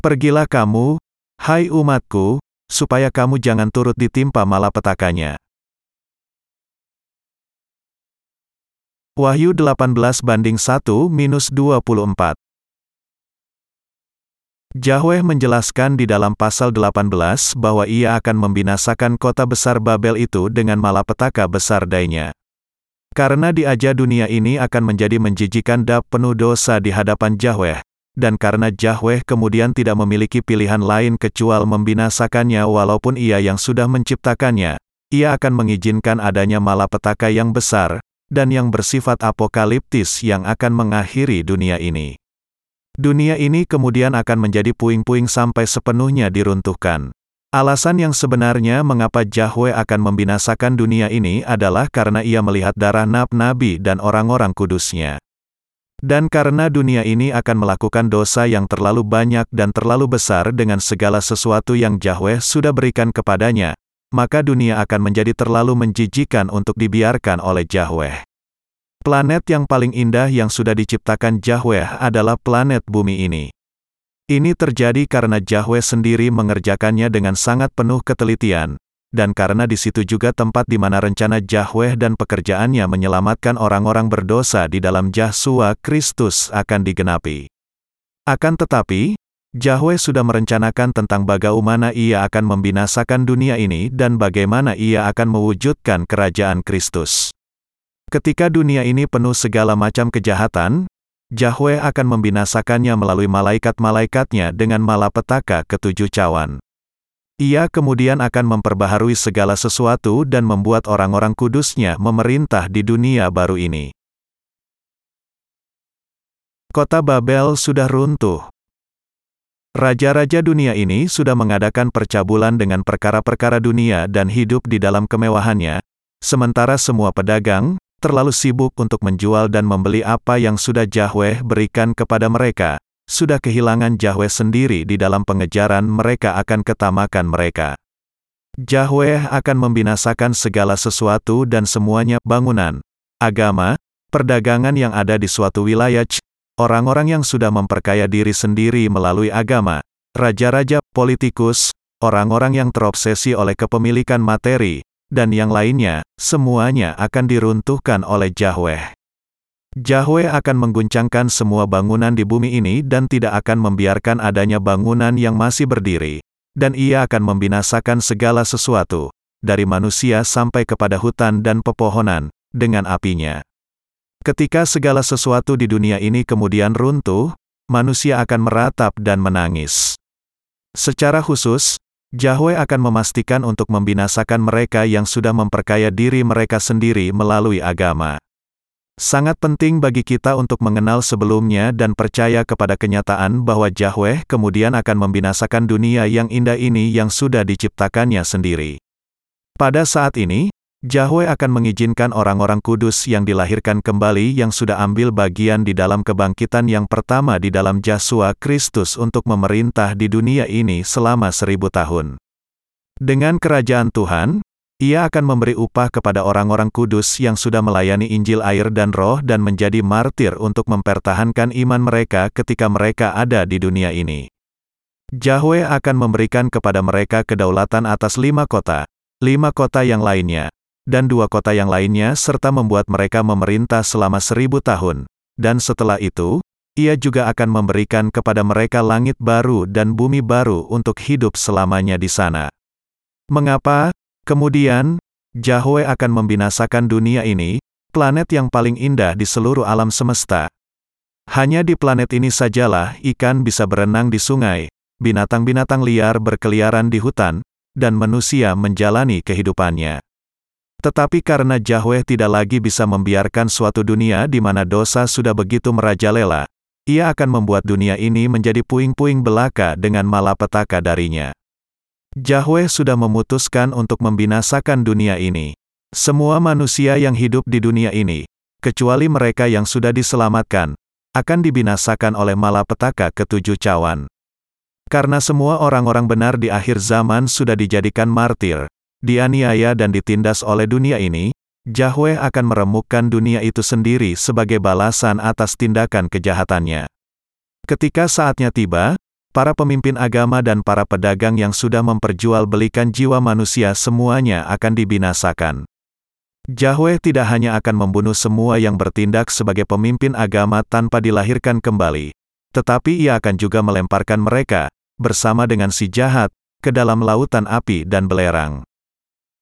Pergilah kamu, hai umatku, supaya kamu jangan turut ditimpa malapetakanya. Wahyu 18 banding 1 minus 24 Yahweh menjelaskan di dalam pasal 18 bahwa ia akan membinasakan kota besar Babel itu dengan malapetaka besar dainya. Karena di aja dunia ini akan menjadi menjijikan dap penuh dosa di hadapan Yahweh, dan karena Yahweh kemudian tidak memiliki pilihan lain kecuali membinasakannya walaupun ia yang sudah menciptakannya, ia akan mengizinkan adanya malapetaka yang besar, dan yang bersifat apokaliptis yang akan mengakhiri dunia ini. Dunia ini kemudian akan menjadi puing-puing sampai sepenuhnya diruntuhkan. Alasan yang sebenarnya mengapa Yahweh akan membinasakan dunia ini adalah karena ia melihat darah nab-nabi dan orang-orang kudusnya. Dan karena dunia ini akan melakukan dosa yang terlalu banyak dan terlalu besar dengan segala sesuatu yang Yahweh sudah berikan kepadanya, maka dunia akan menjadi terlalu menjijikan untuk dibiarkan oleh Yahweh. Planet yang paling indah yang sudah diciptakan Yahweh adalah planet bumi ini. Ini terjadi karena Yahweh sendiri mengerjakannya dengan sangat penuh ketelitian, dan karena di situ juga tempat di mana rencana Yahweh dan pekerjaannya menyelamatkan orang-orang berdosa di dalam Yahsua Kristus akan digenapi. Akan tetapi, Yahweh sudah merencanakan tentang bagaimana ia akan membinasakan dunia ini dan bagaimana ia akan mewujudkan kerajaan Kristus. Ketika dunia ini penuh segala macam kejahatan, Yahweh akan membinasakannya melalui malaikat-malaikatnya dengan malapetaka ketujuh cawan. Ia kemudian akan memperbaharui segala sesuatu dan membuat orang-orang kudusnya memerintah di dunia baru ini. Kota Babel sudah runtuh. Raja-raja dunia ini sudah mengadakan percabulan dengan perkara-perkara dunia dan hidup di dalam kemewahannya, sementara semua pedagang terlalu sibuk untuk menjual dan membeli apa yang sudah Yahweh berikan kepada mereka, sudah kehilangan Yahweh sendiri di dalam pengejaran mereka akan ketamakan mereka. Yahweh akan membinasakan segala sesuatu dan semuanya bangunan, agama, perdagangan yang ada di suatu wilayah, orang-orang yang sudah memperkaya diri sendiri melalui agama, raja-raja, politikus, orang-orang yang terobsesi oleh kepemilikan materi, dan yang lainnya, semuanya akan diruntuhkan oleh Yahweh. Yahweh akan mengguncangkan semua bangunan di bumi ini dan tidak akan membiarkan adanya bangunan yang masih berdiri, dan ia akan membinasakan segala sesuatu, dari manusia sampai kepada hutan dan pepohonan, dengan apinya. Ketika segala sesuatu di dunia ini kemudian runtuh, manusia akan meratap dan menangis. Secara khusus, Yahweh akan memastikan untuk membinasakan mereka yang sudah memperkaya diri mereka sendiri melalui agama. Sangat penting bagi kita untuk mengenal sebelumnya dan percaya kepada kenyataan bahwa Yahweh kemudian akan membinasakan dunia yang indah ini yang sudah diciptakannya sendiri. Pada saat ini, Yahweh akan mengizinkan orang-orang kudus yang dilahirkan kembali yang sudah ambil bagian di dalam kebangkitan yang pertama di dalam Yesus Kristus untuk memerintah di dunia ini selama seribu tahun. Dengan kerajaan Tuhan, ia akan memberi upah kepada orang-orang kudus yang sudah melayani Injil air dan roh dan menjadi martir untuk mempertahankan iman mereka ketika mereka ada di dunia ini. Yahweh akan memberikan kepada mereka kedaulatan atas lima kota, lima kota yang lainnya, dan dua kota yang lainnya serta membuat mereka memerintah selama seribu tahun. Dan setelah itu, ia juga akan memberikan kepada mereka langit baru dan bumi baru untuk hidup selamanya di sana. Mengapa? Kemudian, Yahweh akan membinasakan dunia ini, planet yang paling indah di seluruh alam semesta. Hanya di planet ini sajalah ikan bisa berenang di sungai, binatang-binatang liar berkeliaran di hutan, dan manusia menjalani kehidupannya. Tetapi karena Yahweh tidak lagi bisa membiarkan suatu dunia di mana dosa sudah begitu merajalela, ia akan membuat dunia ini menjadi puing-puing belaka dengan malapetaka darinya. Yahweh sudah memutuskan untuk membinasakan dunia ini. Semua manusia yang hidup di dunia ini, kecuali mereka yang sudah diselamatkan, akan dibinasakan oleh malapetaka ketujuh cawan. Karena semua orang-orang benar di akhir zaman sudah dijadikan martir, dianiaya dan ditindas oleh dunia ini, Yahweh akan meremukkan dunia itu sendiri sebagai balasan atas tindakan kejahatannya. Ketika saatnya tiba, para pemimpin agama dan para pedagang yang sudah memperjualbelikan jiwa manusia semuanya akan dibinasakan. Yahweh tidak hanya akan membunuh semua yang bertindak sebagai pemimpin agama tanpa dilahirkan kembali, tetapi ia akan juga melemparkan mereka, bersama dengan si jahat, ke dalam lautan api dan belerang.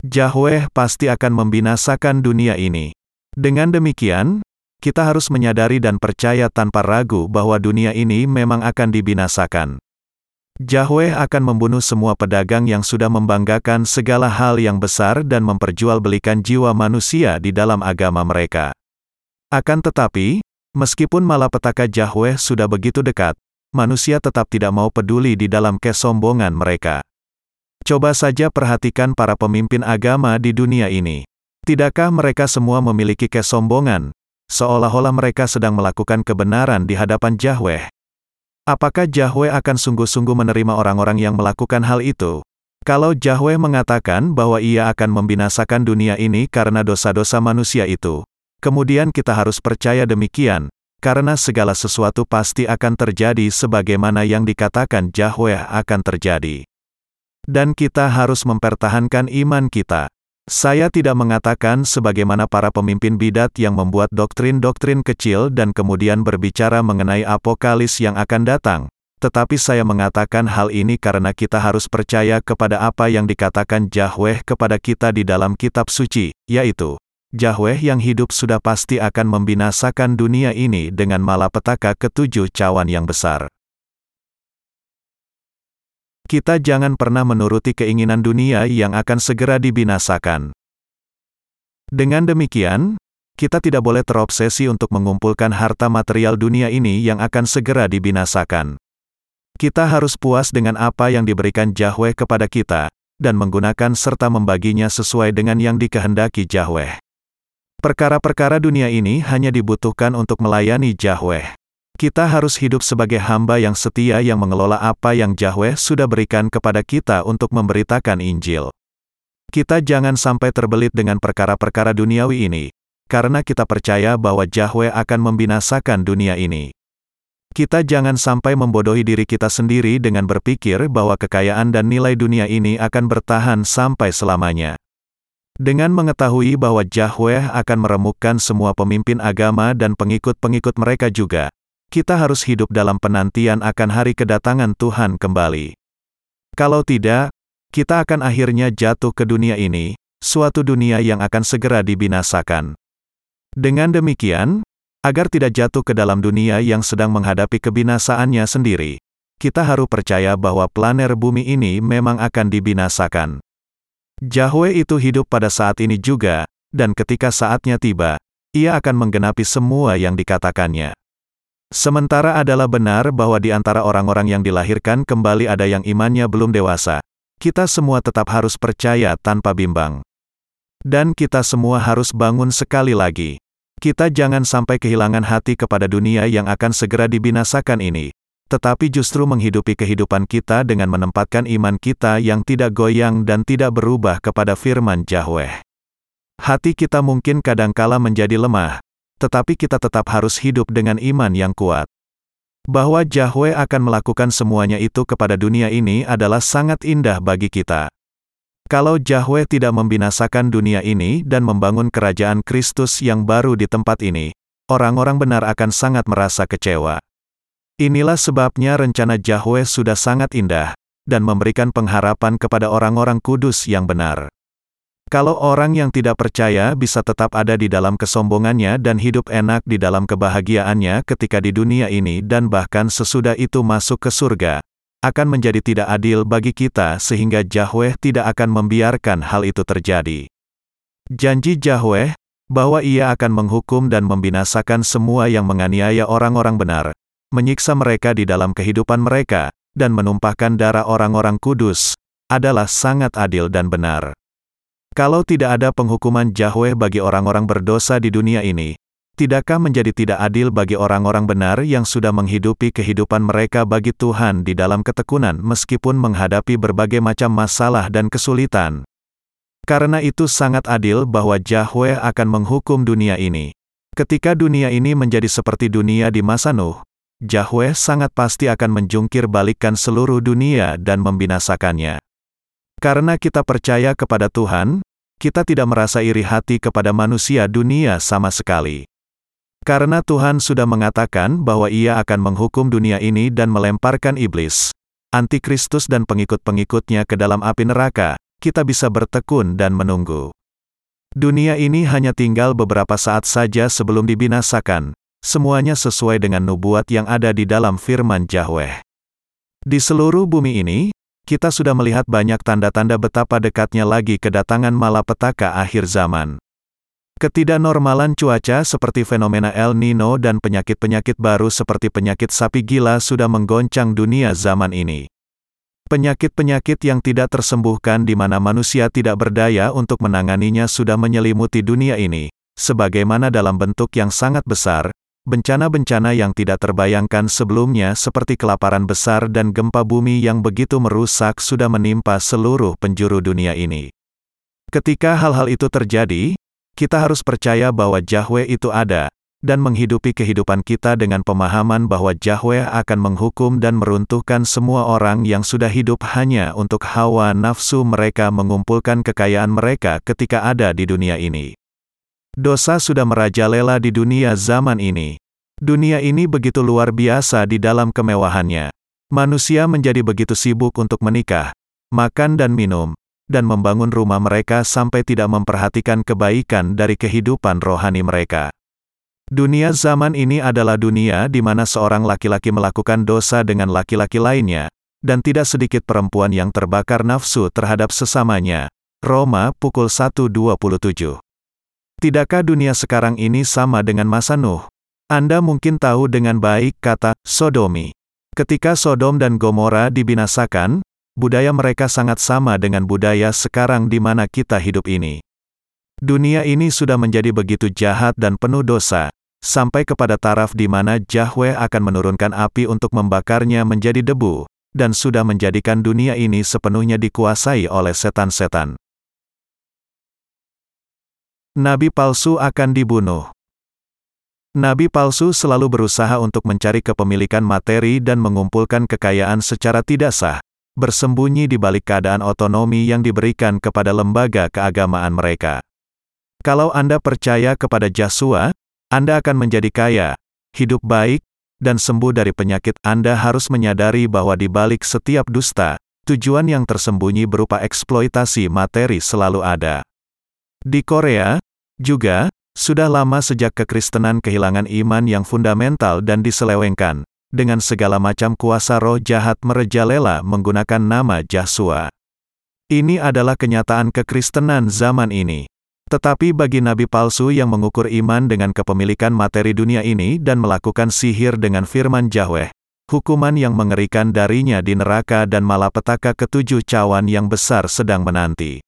Yahweh pasti akan membinasakan dunia ini. Dengan demikian, kita harus menyadari dan percaya tanpa ragu bahwa dunia ini memang akan dibinasakan. Yahweh akan membunuh semua pedagang yang sudah membanggakan segala hal yang besar dan memperjualbelikan jiwa manusia di dalam agama mereka. Akan tetapi, meskipun malapetaka Yahweh sudah begitu dekat, manusia tetap tidak mau peduli di dalam kesombongan mereka. Coba saja perhatikan para pemimpin agama di dunia ini. Tidakkah mereka semua memiliki kesombongan, seolah-olah mereka sedang melakukan kebenaran di hadapan Yahweh. Apakah Yahweh akan sungguh-sungguh menerima orang-orang yang melakukan hal itu? Kalau Yahweh mengatakan bahwa ia akan membinasakan dunia ini karena dosa-dosa manusia itu, kemudian kita harus percaya demikian, karena segala sesuatu pasti akan terjadi sebagaimana yang dikatakan Yahweh akan terjadi. Dan kita harus mempertahankan iman kita. Saya tidak mengatakan sebagaimana para pemimpin bidat yang membuat doktrin-doktrin kecil dan kemudian berbicara mengenai apokalis yang akan datang. Tetapi saya mengatakan hal ini karena kita harus percaya kepada apa yang dikatakan Yahweh kepada kita di dalam kitab suci, yaitu, Yahweh yang hidup sudah pasti akan membinasakan dunia ini dengan malapetaka ketujuh cawan yang besar. Kita jangan pernah menuruti keinginan dunia yang akan segera dibinasakan. Dengan demikian, kita tidak boleh terobsesi untuk mengumpulkan harta material dunia ini yang akan segera dibinasakan. Kita harus puas dengan apa yang diberikan Yahweh kepada kita, dan menggunakan serta membaginya sesuai dengan yang dikehendaki Yahweh. Perkara-perkara dunia ini hanya dibutuhkan untuk melayani Yahweh. Kita harus hidup sebagai hamba yang setia yang mengelola apa yang Yahweh sudah berikan kepada kita untuk memberitakan Injil. Kita jangan sampai terbelit dengan perkara-perkara duniawi ini, karena kita percaya bahwa Yahweh akan membinasakan dunia ini. Kita jangan sampai membodohi diri kita sendiri dengan berpikir bahwa kekayaan dan nilai dunia ini akan bertahan sampai selamanya. Dengan mengetahui bahwa Yahweh akan meremukkan semua pemimpin agama dan pengikut-pengikut mereka juga, kita harus hidup dalam penantian akan hari kedatangan Tuhan kembali. Kalau tidak, kita akan akhirnya jatuh ke dunia ini, suatu dunia yang akan segera dibinasakan. Dengan demikian, agar tidak jatuh ke dalam dunia yang sedang menghadapi kebinasaannya sendiri, kita harus percaya bahwa planet bumi ini memang akan dibinasakan. Yahweh itu hidup pada saat ini juga, dan ketika saatnya tiba, ia akan menggenapi semua yang dikatakannya. Sementara adalah benar bahwa di antara orang-orang yang dilahirkan kembali ada yang imannya belum dewasa. Kita semua tetap harus percaya tanpa bimbang. Dan kita semua harus bangun sekali lagi. Kita jangan sampai kehilangan hati kepada dunia yang akan segera dibinasakan ini, tetapi justru menghidupi kehidupan kita dengan menempatkan iman kita yang tidak goyang dan tidak berubah kepada firman Yahweh. Hati kita mungkin kadangkala menjadi lemah, tetapi kita tetap harus hidup dengan iman yang kuat. Bahwa Yahweh akan melakukan semuanya itu kepada dunia ini adalah sangat indah bagi kita. Kalau Yahweh tidak membinasakan dunia ini dan membangun kerajaan Kristus yang baru di tempat ini, orang-orang benar akan sangat merasa kecewa. Inilah sebabnya rencana Yahweh sudah sangat indah, dan memberikan pengharapan kepada orang-orang kudus yang benar. Kalau orang yang tidak percaya bisa tetap ada di dalam kesombongannya dan hidup enak di dalam kebahagiaannya ketika di dunia ini dan bahkan sesudah itu masuk ke surga, akan menjadi tidak adil bagi kita sehingga Yahweh tidak akan membiarkan hal itu terjadi. Janji Yahweh, bahwa ia akan menghukum dan membinasakan semua yang menganiaya orang-orang benar, menyiksa mereka di dalam kehidupan mereka, dan menumpahkan darah orang-orang kudus, adalah sangat adil dan benar. Kalau tidak ada penghukuman Yahweh bagi orang-orang berdosa di dunia ini, tidakkah menjadi tidak adil bagi orang-orang benar yang sudah menghidupi kehidupan mereka bagi Tuhan di dalam ketekunan meskipun menghadapi berbagai macam masalah dan kesulitan? Karena itu sangat adil bahwa Yahweh akan menghukum dunia ini. Ketika dunia ini menjadi seperti dunia di masa Nuh, Yahweh sangat pasti akan menjungkir balikkan seluruh dunia dan membinasakannya. Karena kita percaya kepada Tuhan, kita tidak merasa iri hati kepada manusia dunia sama sekali. Karena Tuhan sudah mengatakan bahwa Ia akan menghukum dunia ini dan melemparkan iblis, antikristus dan pengikut-pengikutnya ke dalam api neraka, kita bisa bertekun dan menunggu. Dunia ini hanya tinggal beberapa saat saja sebelum dibinasakan, semuanya sesuai dengan nubuat yang ada di dalam firman Yahweh. Di seluruh bumi ini, kita sudah melihat banyak tanda-tanda betapa dekatnya lagi kedatangan malapetaka akhir zaman. Ketidaknormalan cuaca seperti fenomena El Nino dan penyakit-penyakit baru seperti penyakit sapi gila sudah menggoncang dunia zaman ini. Penyakit-penyakit yang tidak tersembuhkan di mana manusia tidak berdaya untuk menanganinya sudah menyelimuti dunia ini, sebagaimana dalam bentuk yang sangat besar, Bencana-bencana yang tidak terbayangkan sebelumnya seperti kelaparan besar dan gempa bumi yang begitu merusak sudah menimpa seluruh penjuru dunia ini. Ketika hal-hal itu terjadi, kita harus percaya bahwa Yahweh itu ada, dan menghidupi kehidupan kita dengan pemahaman bahwa Yahweh akan menghukum dan meruntuhkan semua orang yang sudah hidup hanya untuk hawa nafsu mereka mengumpulkan kekayaan mereka ketika ada di dunia ini. Dosa sudah merajalela di dunia zaman ini. Dunia ini begitu luar biasa di dalam kemewahannya. Manusia menjadi begitu sibuk untuk menikah, makan dan minum, dan membangun rumah mereka sampai tidak memperhatikan kebaikan dari kehidupan rohani mereka. Dunia zaman ini adalah dunia di mana seorang laki-laki melakukan dosa dengan laki-laki lainnya, dan tidak sedikit perempuan yang terbakar nafsu terhadap sesamanya. Roma pukul 1.27 Tidakkah dunia sekarang ini sama dengan masa Nuh? Anda mungkin tahu dengan baik kata Sodomi. Ketika Sodom dan Gomora dibinasakan, budaya mereka sangat sama dengan budaya sekarang di mana kita hidup ini. Dunia ini sudah menjadi begitu jahat dan penuh dosa, sampai kepada taraf di mana Yahweh akan menurunkan api untuk membakarnya menjadi debu, dan sudah menjadikan dunia ini sepenuhnya dikuasai oleh setan-setan. Nabi palsu akan dibunuh. Nabi palsu selalu berusaha untuk mencari kepemilikan materi dan mengumpulkan kekayaan secara tidak sah, bersembunyi di balik keadaan otonomi yang diberikan kepada lembaga keagamaan mereka. Kalau Anda percaya kepada Yesua, Anda akan menjadi kaya, hidup baik, dan sembuh dari penyakit. Anda harus menyadari bahwa di balik setiap dusta, tujuan yang tersembunyi berupa eksploitasi materi selalu ada. Di Korea, juga, sudah lama sejak kekristenan kehilangan iman yang fundamental dan diselewengkan, dengan segala macam kuasa roh jahat merejalela menggunakan nama Yahshua. Ini adalah kenyataan kekristenan zaman ini. Tetapi bagi nabi palsu yang mengukur iman dengan kepemilikan materi dunia ini dan melakukan sihir dengan firman Yahweh, hukuman yang mengerikan darinya di neraka dan malapetaka ketujuh cawan yang besar sedang menanti.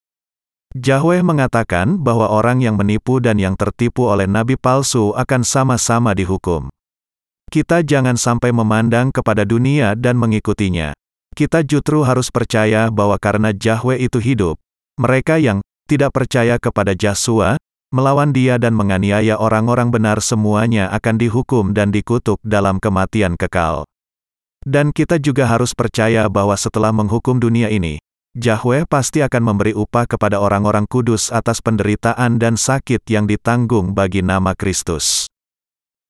Yahweh mengatakan bahwa orang yang menipu dan yang tertipu oleh nabi palsu akan sama-sama dihukum. Kita jangan sampai memandang kepada dunia dan mengikutinya. Kita justru harus percaya bahwa karena Yahweh itu hidup, mereka yang tidak percaya kepada Yahshua, melawan dia dan menganiaya orang-orang benar semuanya akan dihukum dan dikutuk dalam kematian kekal. Dan kita juga harus percaya bahwa setelah menghukum dunia ini, Yahweh pasti akan memberi upah kepada orang-orang kudus atas penderitaan dan sakit yang ditanggung bagi nama Kristus.